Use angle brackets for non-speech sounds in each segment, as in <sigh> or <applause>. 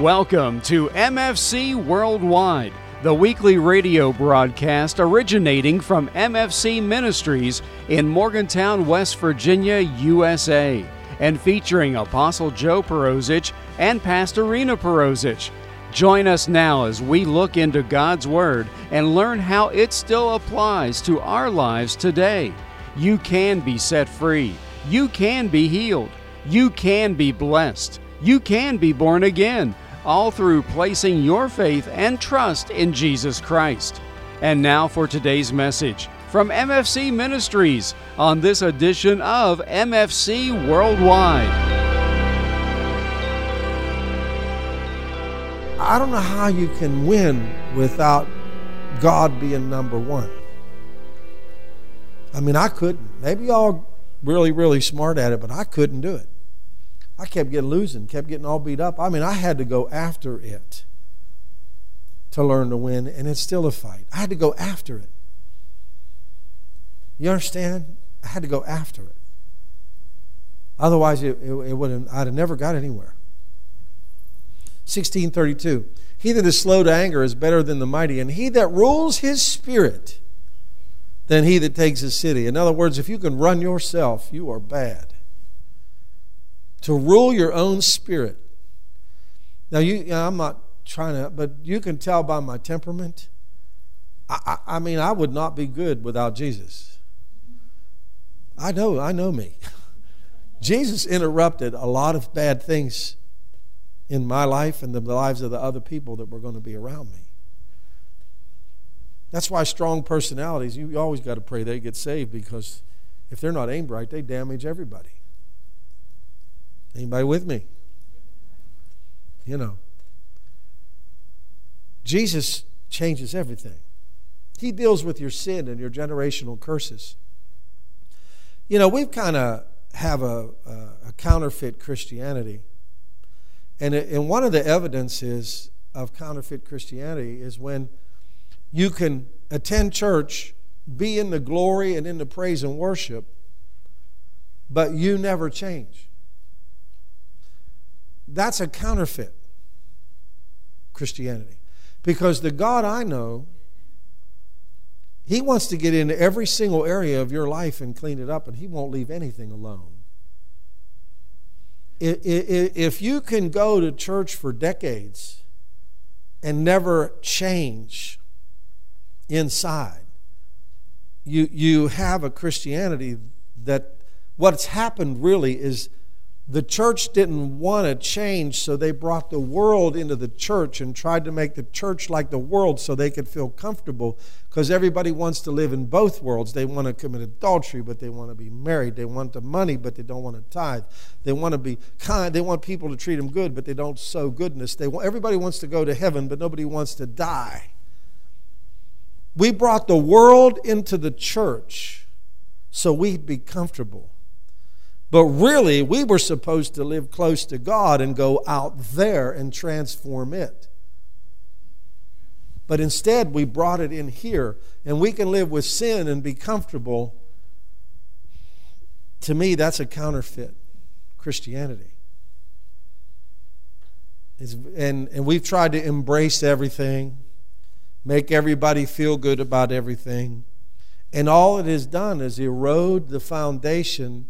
Welcome to MFC Worldwide, the weekly radio broadcast originating from MFC Ministries in Morgantown, West Virginia, USA, and featuring Apostle Joe Perozich and Pastor Rena Perozich. Join us now as we look into God's Word and learn how it still applies to our lives today. You can be set free. You can be healed. You can be blessed. You can be born again, all through placing your faith and trust in Jesus Christ. And now for today's message from MFC Ministries on this edition of MFC Worldwide. I don't know how you can win without God being number one. I mean, I couldn't. Maybe y'all really, really smart at it, but I couldn't do it. I kept getting losing, kept getting all beat up. I mean, I had to go after it to learn to win, and it's still a fight. I had to go after it. You understand? I had to go after it. Otherwise, it, it, it would I'd have never got anywhere. 1632. He that is slow to anger is better than the mighty, and he that rules his spirit than he that takes a city. In other words, if you can run yourself, you are bad to rule your own spirit. Now, you, I'm not trying to, but you can tell by my temperament. I, I, I mean, I would not be good without Jesus. I know, I know me. <laughs> Jesus interrupted a lot of bad things in my life and the lives of the other people that were going to be around me. That's why strong personalities, you always got to pray they get saved because if they're not aimed right, they damage everybody. Anybody with me? You know. Jesus changes everything. He deals with your sin and your generational curses. You know, we've kind of have a, a, a, counterfeit Christianity. And, it, and one of the evidences of counterfeit Christianity is when you can attend church, be in the glory and in the praise and worship, but you never change. That's a counterfeit Christianity. Because the God I know, He wants to get into every single area of your life and clean it up, and He won't leave anything alone. If you can go to church for decades and never change inside, you, you have a Christianity that what's happened really is the church didn't want to change, so they brought the world into the church and tried to make the church like the world so they could feel comfortable because everybody wants to live in both worlds. They want to commit adultery, but they want to be married. They want the money, but they don't want to tithe. They want to be kind. They want people to treat them good, but they don't sow goodness. They want, everybody wants to go to heaven, but nobody wants to die. We brought the world into the church so we'd be comfortable. But really, we were supposed to live close to God and go out there and transform it. But instead, we brought it in here, and we can live with sin and be comfortable. To me, that's a counterfeit Christianity. And, and we've tried to embrace everything, make everybody feel good about everything. And all it has done is erode the foundation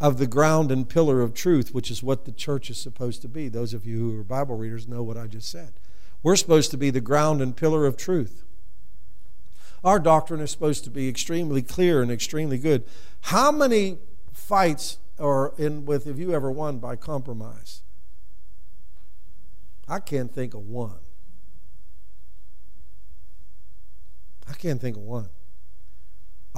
of the ground and pillar of truth, which is what the church is supposed to be. Those of you who are Bible readers know what I just said. We're supposed to be the ground and pillar of truth. Our doctrine is supposed to be extremely clear and extremely good. How many fights are in with have you ever won by compromise? I can't think of one. I can't think of one.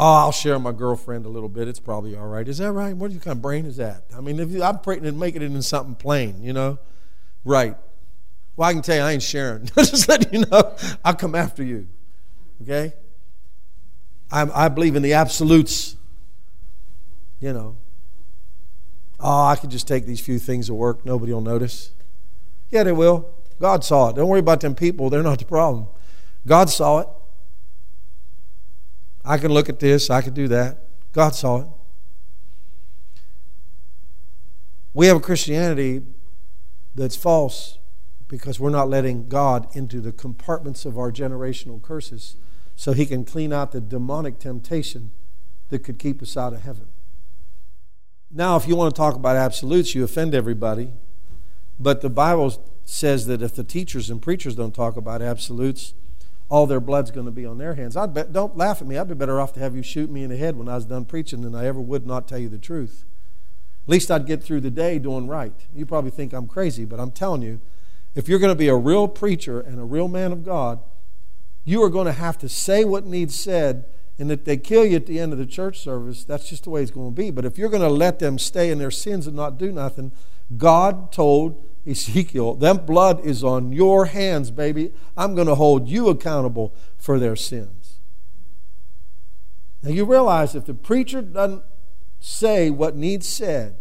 Oh, I'll share my girlfriend a little bit. It's probably all right. Is that right? What kind of brain is that? I mean, if you, I'm praying to make it into something plain, you know? Right. Well, I can tell you, I ain't sharing. <laughs> Just let you know, I'll come after you. Okay? I, I believe in the absolutes. You know. Oh, I could just take these few things to work. Nobody will notice. Yeah, they will. God saw it. Don't worry about them people. They're not the problem. God saw it. I can look at this, I can do that. God saw it. We have a Christianity that's false because we're not letting God into the compartments of our generational curses so he can clean out the demonic temptation that could keep us out of heaven. Now, if you want to talk about absolutes, you offend everybody. But the Bible says that if the teachers and preachers don't talk about absolutes, all their blood's going to be on their hands. I'd bet, don't laugh at me. I'd be better off to have you shoot me in the head when I was done preaching than I ever would not tell you the truth. At least I'd get through the day doing right. You probably think I'm crazy, but I'm telling you, if you're going to be a real preacher and a real man of God, you are going to have to say what needs said. And if they kill you at the end of the church service, that's just the way it's going to be. But if you're going to let them stay in their sins and not do nothing, God told Ezekiel, that blood is on your hands, baby. I'm going to hold you accountable for their sins. Now you realize if the preacher doesn't say what needs said,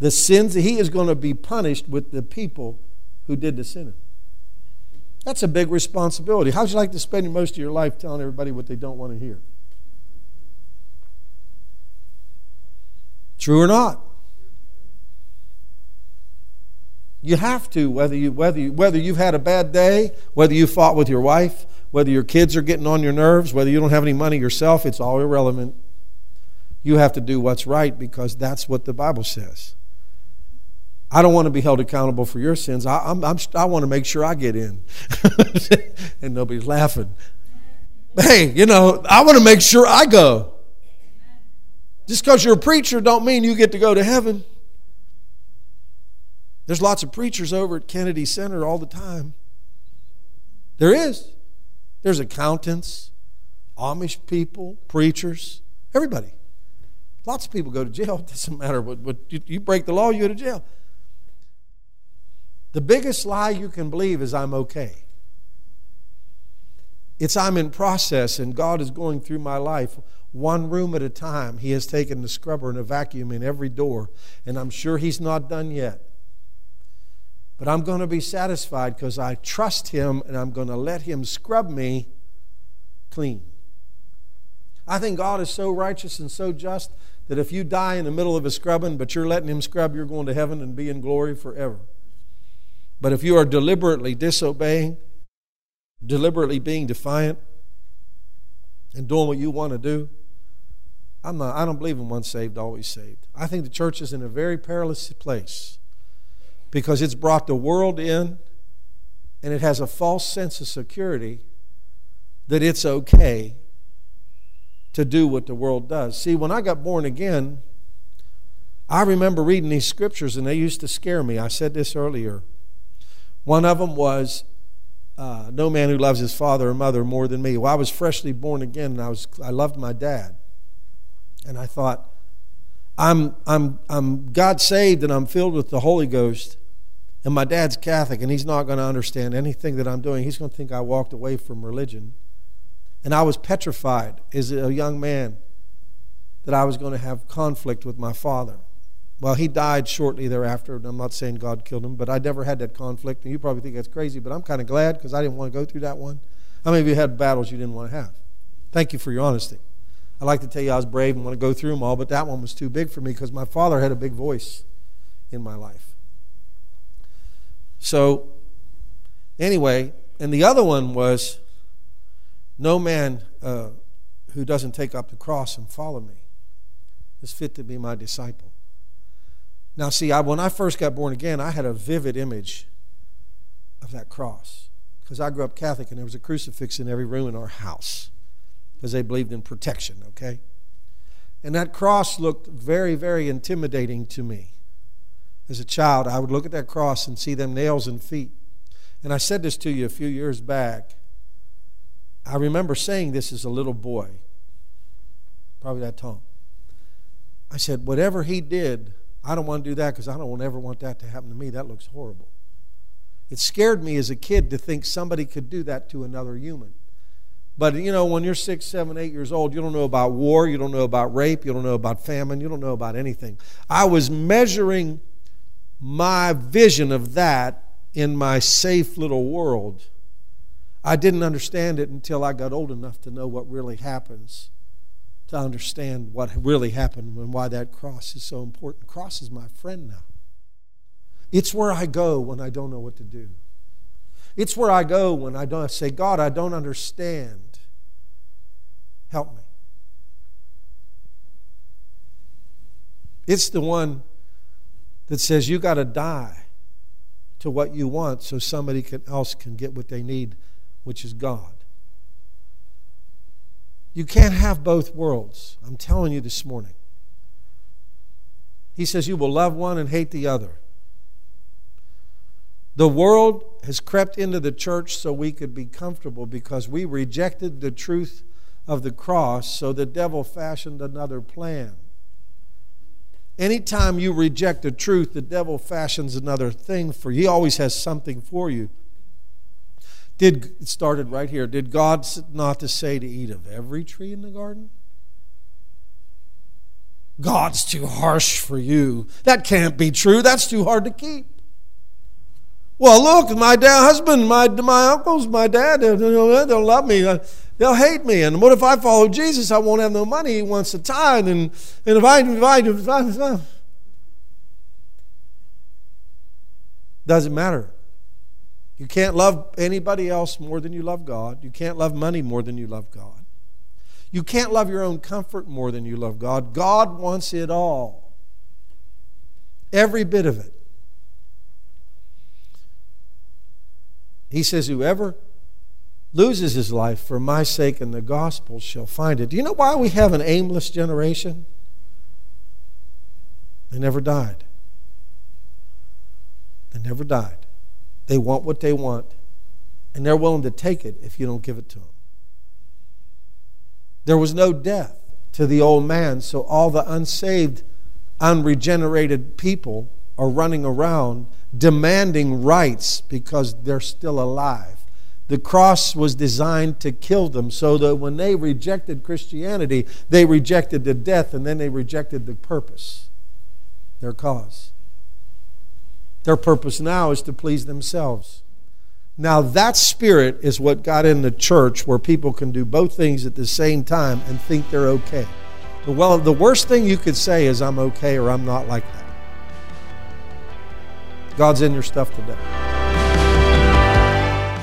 the sins he is going to be punished with the people who did the sinning. That's a big responsibility. How'd you like to spend most of your life telling everybody what they don't want to hear? True or not? You have to, whether, you, whether, you, whether you've had a bad day, whether you fought with your wife, whether your kids are getting on your nerves, whether you don't have any money yourself, it's all irrelevant. You have to do what's right because that's what the Bible says. I don't want to be held accountable for your sins. I, I'm, I'm, i want to make sure I get in. <laughs> and nobody's laughing. Hey, you know, I want to make sure I go. Just because you're a preacher don't mean you get to go to heaven. There's lots of preachers over at Kennedy Center all the time. There is. There's accountants, Amish people, preachers, everybody. Lots of people go to jail. It <laughs> doesn't matter what, what you, break the law, you go to jail. The biggest lie you can believe is I'm okay. It's I'm in process and God is going through my life one room at a time. He has taken the scrubber and a vacuum in every door, and I'm sure He's not done yet. But I'm going to be satisfied because I trust Him and I'm going to let Him scrub me clean. I think God is so righteous and so just that if you die in the middle of a scrubbing, but you're letting Him scrub, you're going to heaven and be in glory forever. But if you are deliberately disobeying, deliberately being defiant, and doing what you want to do, I'm not, I don't believe in once saved, always saved. I think the church is in a very perilous place because it's brought the world in and it has a false sense of security that it's okay to do what the world does. See, when I got born again, I remember reading these scriptures and they used to scare me. I said this earlier. One of them was, uh, "No man who loves his father or mother more than me." Well, I was freshly born again, and I was I loved my dad, and I thought, "I'm I'm I'm God saved, and I'm filled with the Holy Ghost." And my dad's Catholic, and he's not going to understand anything that I'm doing. He's going to think I walked away from religion. And I was petrified as a young man that I was going to have conflict with my father. Well, he died shortly thereafter, and I'm not saying God killed him, but I never had that conflict. And you probably think that's crazy, but I'm kind of glad because I didn't want to go through that one. How many of you had battles you didn't want to have? Thank you for your honesty. I like to tell you I was brave and want to go through them all, but that one was too big for me because my father had a big voice in my life. So, anyway, and the other one was no man uh, who doesn't take up the cross and follow me is fit to be my disciple. Now, see, I, when I first got born again, I had a vivid image of that cross because I grew up Catholic and there was a crucifix in every room in our house because they believed in protection, okay? And that cross looked very, very intimidating to me. As a child, I would look at that cross and see them nails and feet. And I said this to you a few years back. I remember saying this as a little boy, probably that tall. I said, whatever he did I don't want to do that because I don't ever want that to happen to me. That looks horrible. It scared me as a kid to think somebody could do that to another human. But you know, when you're six, seven, eight years old, you don't know about war, you don't know about rape, you don't know about famine, you don't know about anything. I was measuring my vision of that in my safe little world. I didn't understand it until I got old enough to know what really happens to understand what really happened and why that cross is so important. Cross is my friend now. It's where I go when I don't know what to do. It's where I go when I don't say, God, I don't understand. Help me. It's the one that says you got to die to what you want so somebody can, else can get what they need, which is God. You can't have both worlds. I'm telling you this morning. He says you will love one and hate the other. The world has crept into the church so we could be comfortable because we rejected the truth of the cross, so the devil fashioned another plan. Anytime you reject the truth, the devil fashions another thing for you. He always has something for you. Did it started right here. Did God not to say to eat of every tree in the garden? God's too harsh for you. That can't be true. That's too hard to keep. Well, look, my dad, husband, my, my uncles, my dad, they'll, they'll love me. Uh, They'll hate me. And what if I follow Jesus? I won't have no money. He wants a tithe. And, and if I, if I, if I, if I doesn't matter. You can't love anybody else more than you love God. You can't love money more than you love God. You can't love your own comfort more than you love God. God wants it all, every bit of it. He says, Whoever loses his life for my sake and the gospel shall find it. Do you know why we have an aimless generation? They never died. They never died. They want what they want, and they're willing to take it if you don't give it to them. There was no death to the old man, so all the unsaved, unregenerated people are running around demanding rights because they're still alive. The cross was designed to kill them so that when they rejected Christianity, they rejected the death and then they rejected the purpose, their cause. Their purpose now is to please themselves. Now, that spirit is what got in the church where people can do both things at the same time and think they're okay. Well, the worst thing you could say is, I'm okay or I'm not like that. God's in your stuff today.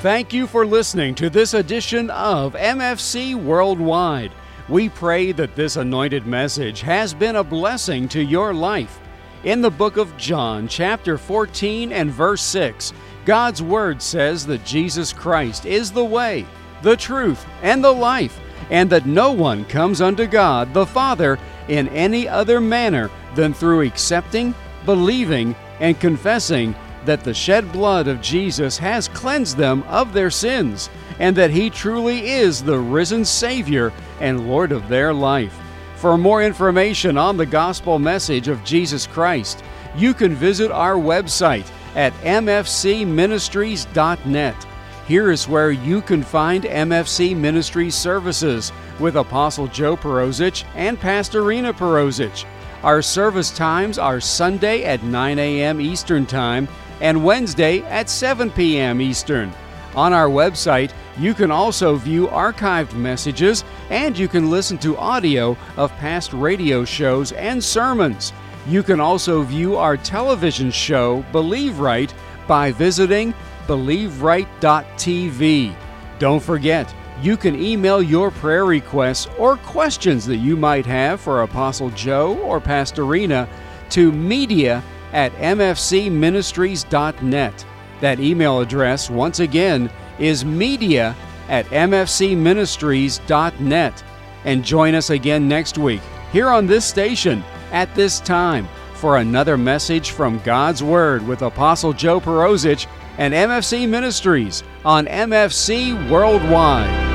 Thank you for listening to this edition of MFC Worldwide. We pray that this anointed message has been a blessing to your life. In the book of John, chapter 14 and verse 6, God's Word says that Jesus Christ is the way, the truth, and the life, and that no one comes unto God the Father in any other manner than through accepting, believing, and confessing that the shed blood of Jesus has cleansed them of their sins, and that He truly is the risen Savior and Lord of their life. For more information on the gospel message of Jesus Christ, you can visit our website at mfcministries.net. Here is where you can find MFC Ministries services with Apostle Joe Perozich and Pastor Rena Perozich. Our service times are Sunday at 9 a.m. Eastern Time and Wednesday at 7 p.m. Eastern. On our website, you can also view archived messages and you can listen to audio of past radio shows and sermons. You can also view our television show, Believe Right, by visiting believeright.tv. Don't forget, you can email your prayer requests or questions that you might have for Apostle Joe or Pastor Rena to media at mfcministries.net. That email address, once again, is media at mfcministries.net. And join us again next week here on this station at this time for another message from God's Word with Apostle Joe Perozich and MFC Ministries on MFC Worldwide.